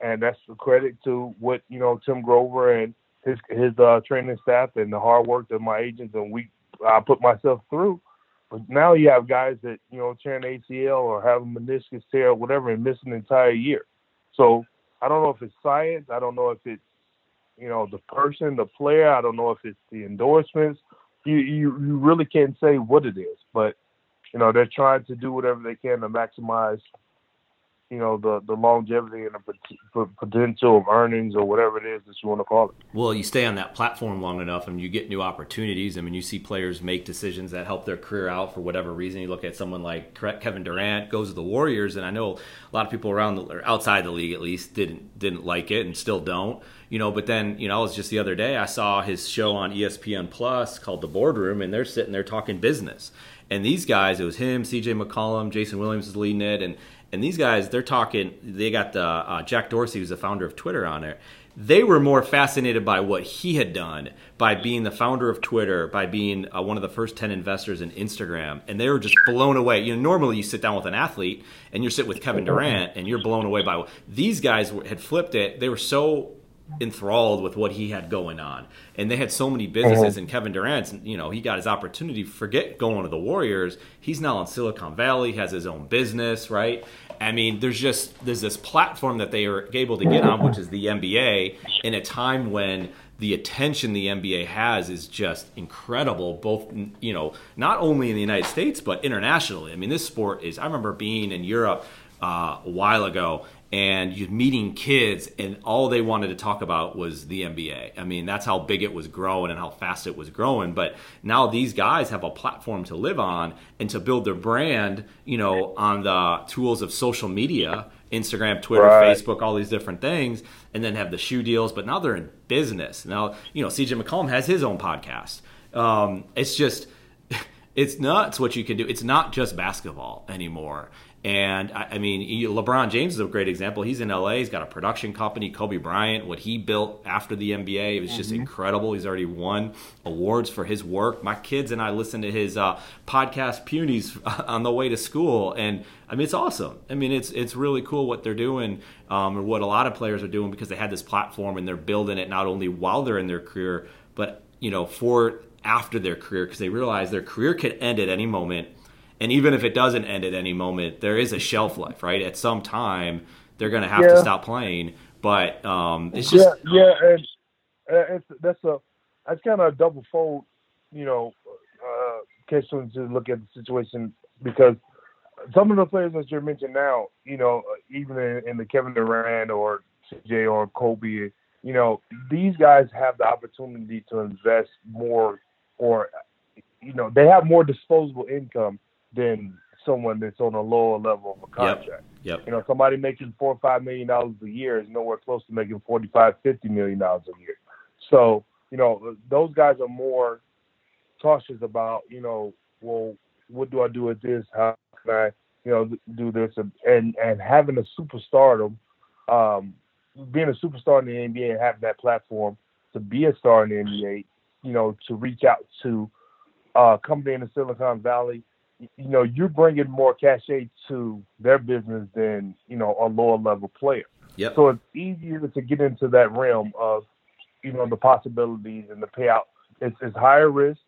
Speaker 2: and that's a credit to what you know Tim Grover and his his uh, training staff and the hard work that my agents and we I put myself through. But now you have guys that you know tear an ACL or have a meniscus tear or whatever and miss an entire year. So I don't know if it's science. I don't know if it's you know the person, the player. I don't know if it's the endorsements. You you, you really can't say what it is, but you know they're trying to do whatever they can to maximize you know the the longevity and the potential of earnings or whatever it is that you want to call it.
Speaker 1: Well, you stay on that platform long enough, and you get new opportunities. I mean, you see players make decisions that help their career out for whatever reason. You look at someone like Kevin Durant goes to the Warriors, and I know a lot of people around the, or outside the league at least didn't didn't like it and still don't. You know, but then you know, I was just the other day I saw his show on ESPN Plus called The Boardroom, and they're sitting there talking business. And these guys, it was him, C.J. McCollum, Jason Williams is leading it, and and these guys, they're talking. They got the uh, Jack Dorsey, who's the founder of Twitter, on there. They were more fascinated by what he had done, by being the founder of Twitter, by being uh, one of the first ten investors in Instagram, and they were just blown away. You know, normally you sit down with an athlete and you sit with Kevin Durant, and you're blown away by what these guys had flipped it. They were so enthralled with what he had going on. And they had so many businesses, uh-huh. and Kevin Durant, you know, he got his opportunity. Forget going to the Warriors. He's now in Silicon Valley, has his own business, right? I mean, there's just there's this platform that they are able to get on, which is the NBA, in a time when the attention the NBA has is just incredible. Both, you know, not only in the United States but internationally. I mean, this sport is. I remember being in Europe uh, a while ago and you're meeting kids and all they wanted to talk about was the NBA. I mean, that's how big it was growing and how fast it was growing. But now these guys have a platform to live on and to build their brand, you know, on the tools of social media Instagram, Twitter, right. Facebook, all these different things, and then have the shoe deals. But now they're in business. Now, you know, CJ McCollum has his own podcast. Um, it's just, it's nuts what you can do. It's not just basketball anymore. And I, I, mean, LeBron James is a great example. He's in LA. He's got a production company, Kobe Bryant. What he built after the NBA, it was just mm-hmm. incredible. He's already won awards for his work. My kids and I listen to his uh, podcast, Punies, on the way to school, and I mean, it's awesome. I mean, it's it's really cool what they're doing, um, and what a lot of players are doing because they had this platform and they're building it not only while they're in their career, but you know, for after their career because they realize their career could end at any moment and even if it doesn't end at any moment, there is a shelf life, right? At some time, they're going to have yeah. to stop playing. But um, it's just
Speaker 2: yeah, yeah, and uh, it's that's a that's kind of a double fold, you know, uh, case to look at the situation because some of the players that you're mentioning now, you know, even in, in the Kevin Durant or CJ or Kobe, you know, these guys have the opportunity to invest more or you know, they have more disposable income than someone that's on a lower level of a contract. Yep.
Speaker 1: Yep.
Speaker 2: You know, somebody making four or five million dollars a year is nowhere close to making forty five, fifty million dollars a year. So, you know, those guys are more cautious about, you know, well, what do I do with this? How can I, you know, do this? And and having a superstardom, um, being a superstar in the NBA and having that platform to be a star in the NBA, you know, to reach out to uh, company in the Silicon Valley you know, you're bringing more cachet to their business than you know a lower level player.
Speaker 1: Yep.
Speaker 2: So it's easier to get into that realm of you know the possibilities and the payout. It's, it's higher risk.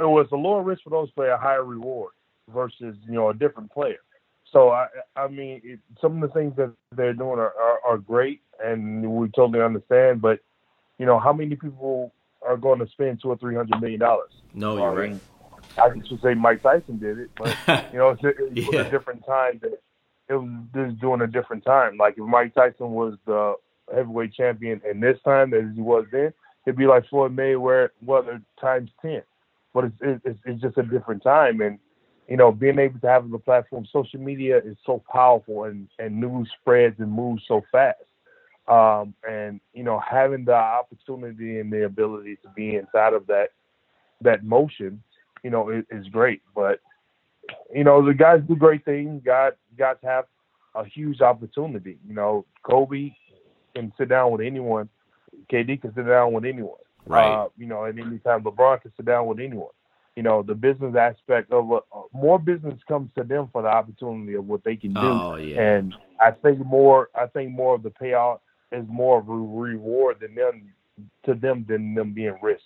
Speaker 2: It was a lower risk for those players, a higher reward versus you know a different player. So I I mean it, some of the things that they're doing are, are, are great and we totally understand. But you know how many people are going to spend two or three hundred million dollars?
Speaker 1: No, you're right.
Speaker 2: I should say Mike Tyson did it, but you know, it's, it yeah. a different time that it was just doing a different time. Like if Mike Tyson was the heavyweight champion in this time as he was then, it'd be like Floyd Mayweather what times ten. But it's, it's it's just a different time, and you know, being able to have the platform, social media is so powerful, and and news spreads and moves so fast. Um, and you know, having the opportunity and the ability to be inside of that that motion you know, is, is great. But you know, the guys do great things. Guys, guys have a huge opportunity. You know, Kobe can sit down with anyone. KD can sit down with anyone.
Speaker 1: Right.
Speaker 2: Uh, you know, at any time, LeBron can sit down with anyone. You know, the business aspect of uh, more business comes to them for the opportunity of what they can do.
Speaker 1: Oh, yeah.
Speaker 2: And I think more, I think more of the payout is more of a reward than them to them than them being risk.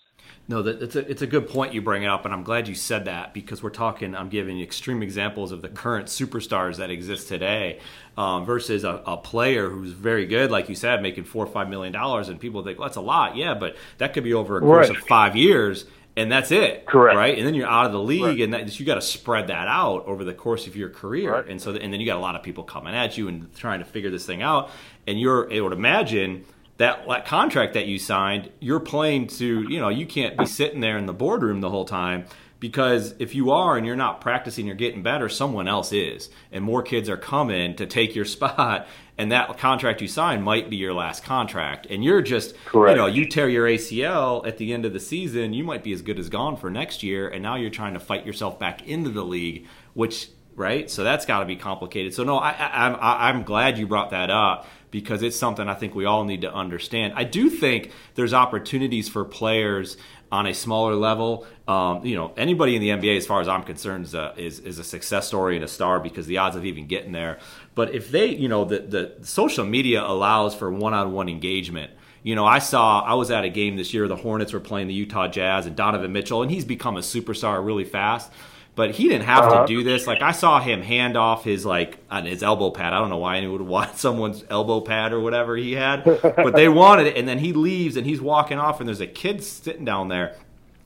Speaker 1: No, that, it's a it's a good point you bring up, and I'm glad you said that because we're talking. I'm giving extreme examples of the current superstars that exist today um, versus a, a, player who's very good, like you said, making four or five million dollars, and people think well, that's a lot, yeah, but that could be over a course right. of five years, and that's it,
Speaker 2: correct?
Speaker 1: Right, and then you're out of the league, right. and that, you got to spread that out over the course of your career,
Speaker 2: right.
Speaker 1: and so and then you got a lot of people coming at you and trying to figure this thing out, and you're able to imagine that, that contract that you signed, you're playing to, you know, you can't be sitting there in the boardroom the whole time because if you are and you're not practicing, you're getting better, someone else is. And more kids are coming to take your spot. And that contract you signed might be your last contract. And you're just,
Speaker 2: Correct.
Speaker 1: you know, you tear your ACL at the end of the season, you might be as good as gone for next year. And now you're trying to fight yourself back into the league, which, right? So that's got to be complicated. So, no, I, I, I'm, I'm glad you brought that up because it's something I think we all need to understand. I do think there's opportunities for players on a smaller level. Um, you know, anybody in the NBA, as far as I'm concerned, is a, is, is a success story and a star because the odds of even getting there. But if they, you know, the, the social media allows for one-on-one engagement. You know, I saw I was at a game this year. The Hornets were playing the Utah Jazz and Donovan Mitchell, and he's become a superstar really fast but he didn't have uh-huh. to do this. Like I saw him hand off his like on his elbow pad. I don't know why anyone would want someone's elbow pad or whatever he had, but they wanted it. And then he leaves and he's walking off, and there's a kid sitting down there.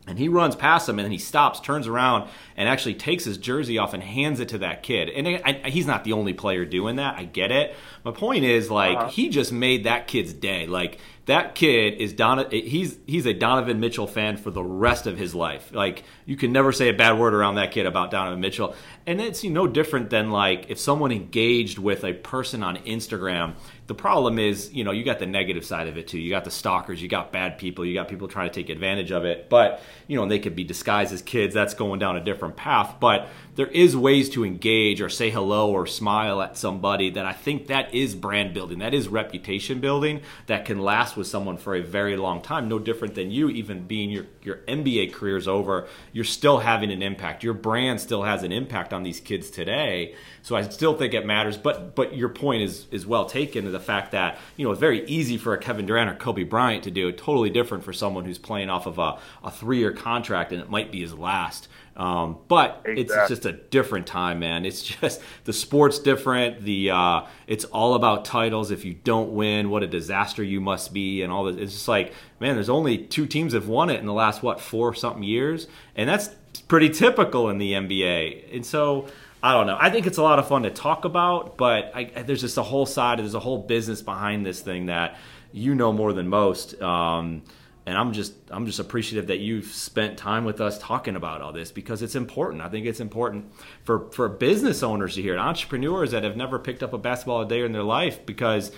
Speaker 1: And he runs past him, and then he stops, turns around, and actually takes his jersey off and hands it to that kid. And I, I, he's not the only player doing that. I get it. My point is, like, uh-huh. he just made that kid's day. Like, that kid is Don. He's he's a Donovan Mitchell fan for the rest of his life. Like you can never say a bad word around that kid about Donovan Mitchell. And it's you know, no different than like if someone engaged with a person on Instagram the problem is, you know, you got the negative side of it too. You got the stalkers, you got bad people, you got people trying to take advantage of it. But, you know, they could be disguised as kids. That's going down a different path. But there is ways to engage or say hello or smile at somebody that I think that is brand building. That is reputation building that can last with someone for a very long time. No different than you even being your, your NBA career is over. You're still having an impact. Your brand still has an impact on these kids today. So I still think it matters. But but your point is is well taken. The fact that you know it's very easy for a Kevin Durant or Kobe Bryant to do. Totally different for someone who's playing off of a, a three year contract and it might be his last. Um, but exactly. it's just a different time, man. It's just the sport's different. The uh, it's all about titles. If you don't win, what a disaster you must be, and all this. It's just like, man, there's only two teams have won it in the last what four something years, and that's pretty typical in the NBA. And so I don't know. I think it's a lot of fun to talk about, but I, there's just a whole side, there's a whole business behind this thing that you know more than most. Um, and I'm just I'm just appreciative that you've spent time with us talking about all this because it's important. I think it's important for for business owners to hear it, entrepreneurs that have never picked up a basketball a day in their life because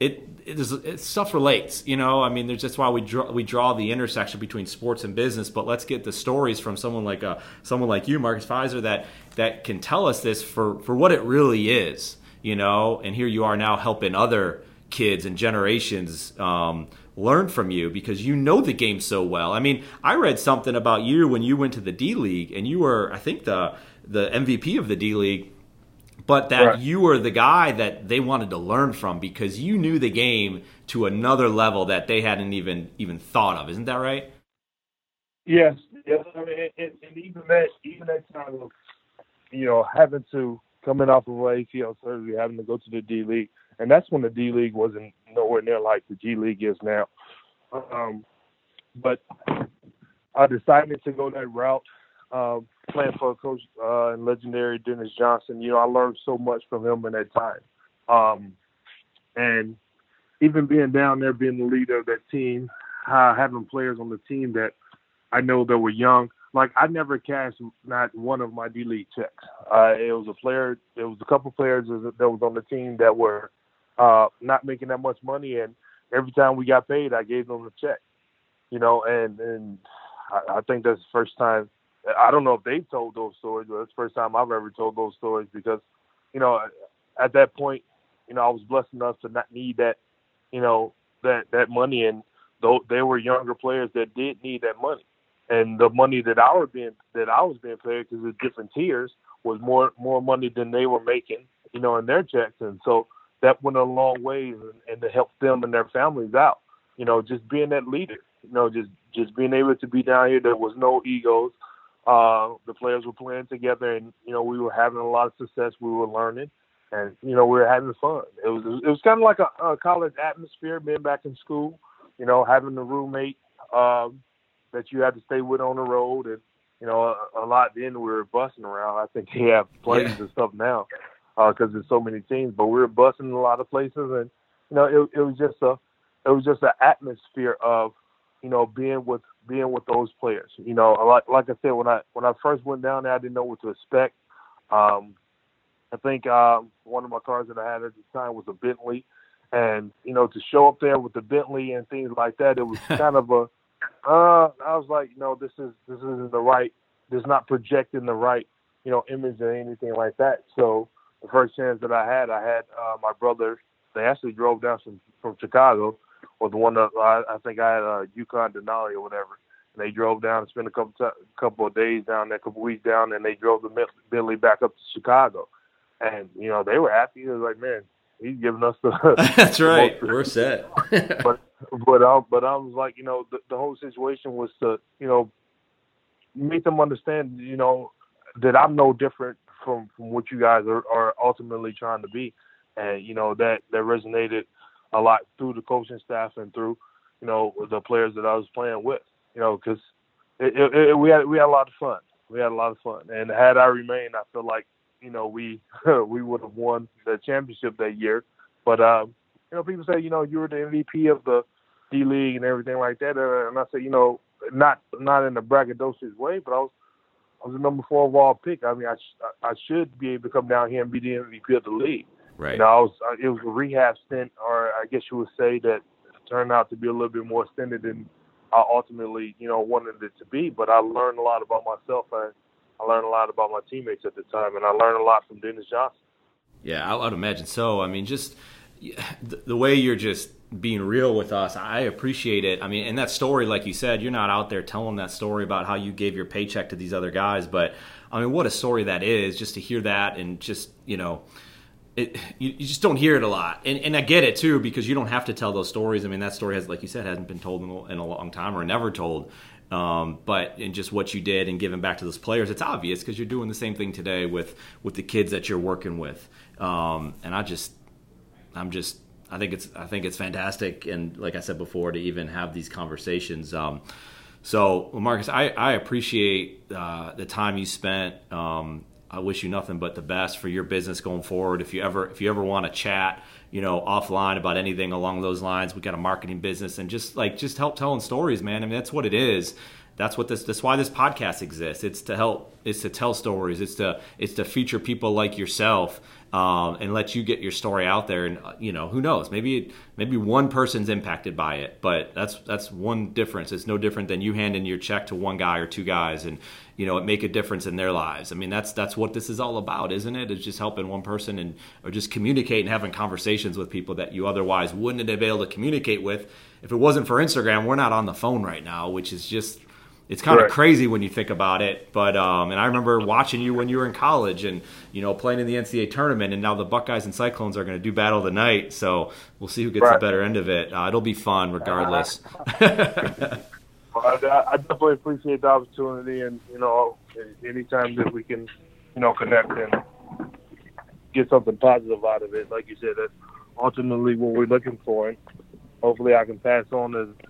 Speaker 1: it, it, is, it stuff relates. You know, I mean, there's just why we draw we draw the intersection between sports and business. But let's get the stories from someone like a uh, someone like you, Marcus Fizer, that that can tell us this for for what it really is. You know, and here you are now helping other kids and generations um, learn from you because you know the game so well. I mean, I read something about you when you went to the D League, and you were, I think, the the MVP of the D League but that right. you were the guy that they wanted to learn from because you knew the game to another level that they hadn't even even thought of. Isn't that right?
Speaker 2: Yes, yes. I mean, and, and even that, even that time of, you know, having to coming off of ACL surgery, having to go to the D League, and that's when the D League wasn't nowhere near like the G League is now. Um, but I decided to go that route um, playing for Coach uh, and legendary Dennis Johnson. You know, I learned so much from him in that time. Um, and even being down there, being the leader of that team, uh, having players on the team that I know that were young. Like I never cashed not one of my D League checks. Uh, it was a player. It was a couple players that was on the team that were uh, not making that much money, and every time we got paid, I gave them a check. You know, and and I, I think that's the first time I don't know if they've told those stories, but it's the first time I've ever told those stories because, you know, at that point, you know, I was blessed enough to not need that, you know, that that money, and though they were younger players that did need that money, and the money that I was being that I was being paid because of different tiers was more more money than they were making, you know, in their checks, and so that went a long way and, and to help them and their families out. You know, just being that leader, you know, just just being able to be down here. There was no egos uh, the players were playing together, and you know we were having a lot of success. We were learning, and you know we were having fun. It was it was kind of like a, a college atmosphere, being back in school. You know, having the roommate um, that you had to stay with on the road, and you know a, a lot. Then we were busting around. I think they have places yeah. and stuff now because uh, there's so many teams. But we were busting a lot of places, and you know it, it was just a it was just an atmosphere of you know being with being with those players. You know, like like I said, when I when I first went down there, I didn't know what to expect. Um, I think um, one of my cars that I had at the time was a Bentley, and you know, to show up there with the Bentley and things like that, it was kind of a. Uh, I was like, you know, this is this isn't the right. This is not projecting the right, you know, image or anything like that. So the first chance that I had, I had uh, my brother. They actually drove down from from Chicago or the one that I, I think I had a uh, Yukon Denali or whatever. And they drove down and spent a couple t- couple of days down there, a couple of weeks down, and they drove the Bentley back up to Chicago. And you know they were happy. It was like, man, he's giving us the.
Speaker 1: That's right. We're set.
Speaker 2: but but I but I was like, you know, the, the whole situation was to you know make them understand, you know, that I'm no different from from what you guys are, are ultimately trying to be, and you know that that resonated a lot through the coaching staff and through, you know, the players that I was playing with. You know, because it, it, it, we had we had a lot of fun. We had a lot of fun, and had I remained, I feel like you know we we would have won the championship that year. But um, you know, people say you know you were the MVP of the D League and everything like that. And I said, you know, not not in a braggadocious way, but I was I was a number four overall pick. I mean, I I should be able to come down here and be the MVP of the league.
Speaker 1: Right.
Speaker 2: You know, I was it was a rehab stint, or I guess you would say that turned out to be a little bit more extended than I ultimately, you know, wanted it to be. But I learned a lot about myself, and I learned a lot about my teammates at the time, and I learned a lot from Dennis Johnson.
Speaker 1: Yeah, I would imagine so. I mean, just the way you're just being real with us, I appreciate it. I mean, and that story, like you said, you're not out there telling that story about how you gave your paycheck to these other guys, but I mean, what a story that is just to hear that and just, you know, it, you, you, just don't hear it a lot. And, and I get it too, because you don't have to tell those stories. I mean, that story has, like you said, hasn't been told in a, in a long time or never told. Um, but in just what you did and giving back to those players, it's obvious because you're doing the same thing today with, with the kids that you're working with. Um, and I just, I'm just, I think it's, I think it's fantastic. And like I said before, to even have these conversations. Um, so, well, Marcus, I, I appreciate uh, the time you spent. Um, I wish you nothing but the best for your business going forward. If you ever if you ever want to chat, you know, offline about anything along those lines, we got a marketing business and just like just help telling stories, man. I mean, that's what it is. That's what this that's why this podcast exists. It's to help it's to tell stories. It's to it's to feature people like yourself um, and let you get your story out there. And uh, you know, who knows? Maybe maybe one person's impacted by it, but that's that's one difference. It's no different than you handing your check to one guy or two guys, and you know, it make a difference in their lives. I mean, that's that's what this is all about, isn't it? It's just helping one person and or just communicating, having conversations with people that you otherwise wouldn't have been able to communicate with if it wasn't for Instagram. We're not on the phone right now, which is just it's kind of crazy when you think about it. But um, and I remember watching you when you were in college and you know playing in the NCAA tournament, and now the Buckeyes and Cyclones are going to do battle tonight. So we'll see who gets right. the better end of it. Uh, it'll be fun regardless.
Speaker 2: I, I definitely appreciate the opportunity, and you know, anytime that we can, you know, connect and get something positive out of it, like you said, that's ultimately what we're looking for, and hopefully, I can pass on as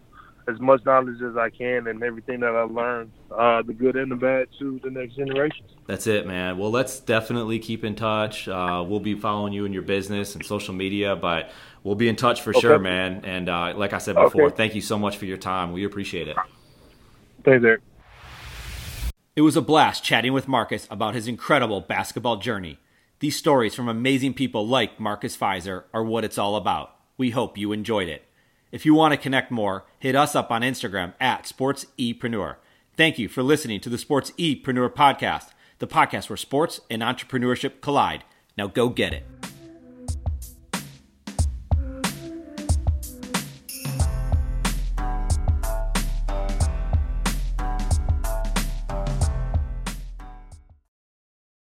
Speaker 2: as much knowledge as I can and everything that I learned, uh, the good and the bad, to the next generation.
Speaker 1: That's it, man. Well, let's definitely keep in touch. Uh, we'll be following you in your business and social media, but we'll be in touch for okay. sure, man. And uh, like I said before, okay. thank you so much for your time. We appreciate it.
Speaker 2: Thanks, Eric.
Speaker 1: It was a blast chatting with Marcus about his incredible basketball journey. These stories from amazing people like Marcus Fizer are what it's all about. We hope you enjoyed it. If you want to connect more, hit us up on Instagram at SportsEpreneur. Thank you for listening to the SportsEpreneur podcast, the podcast where sports and entrepreneurship collide. Now go get it.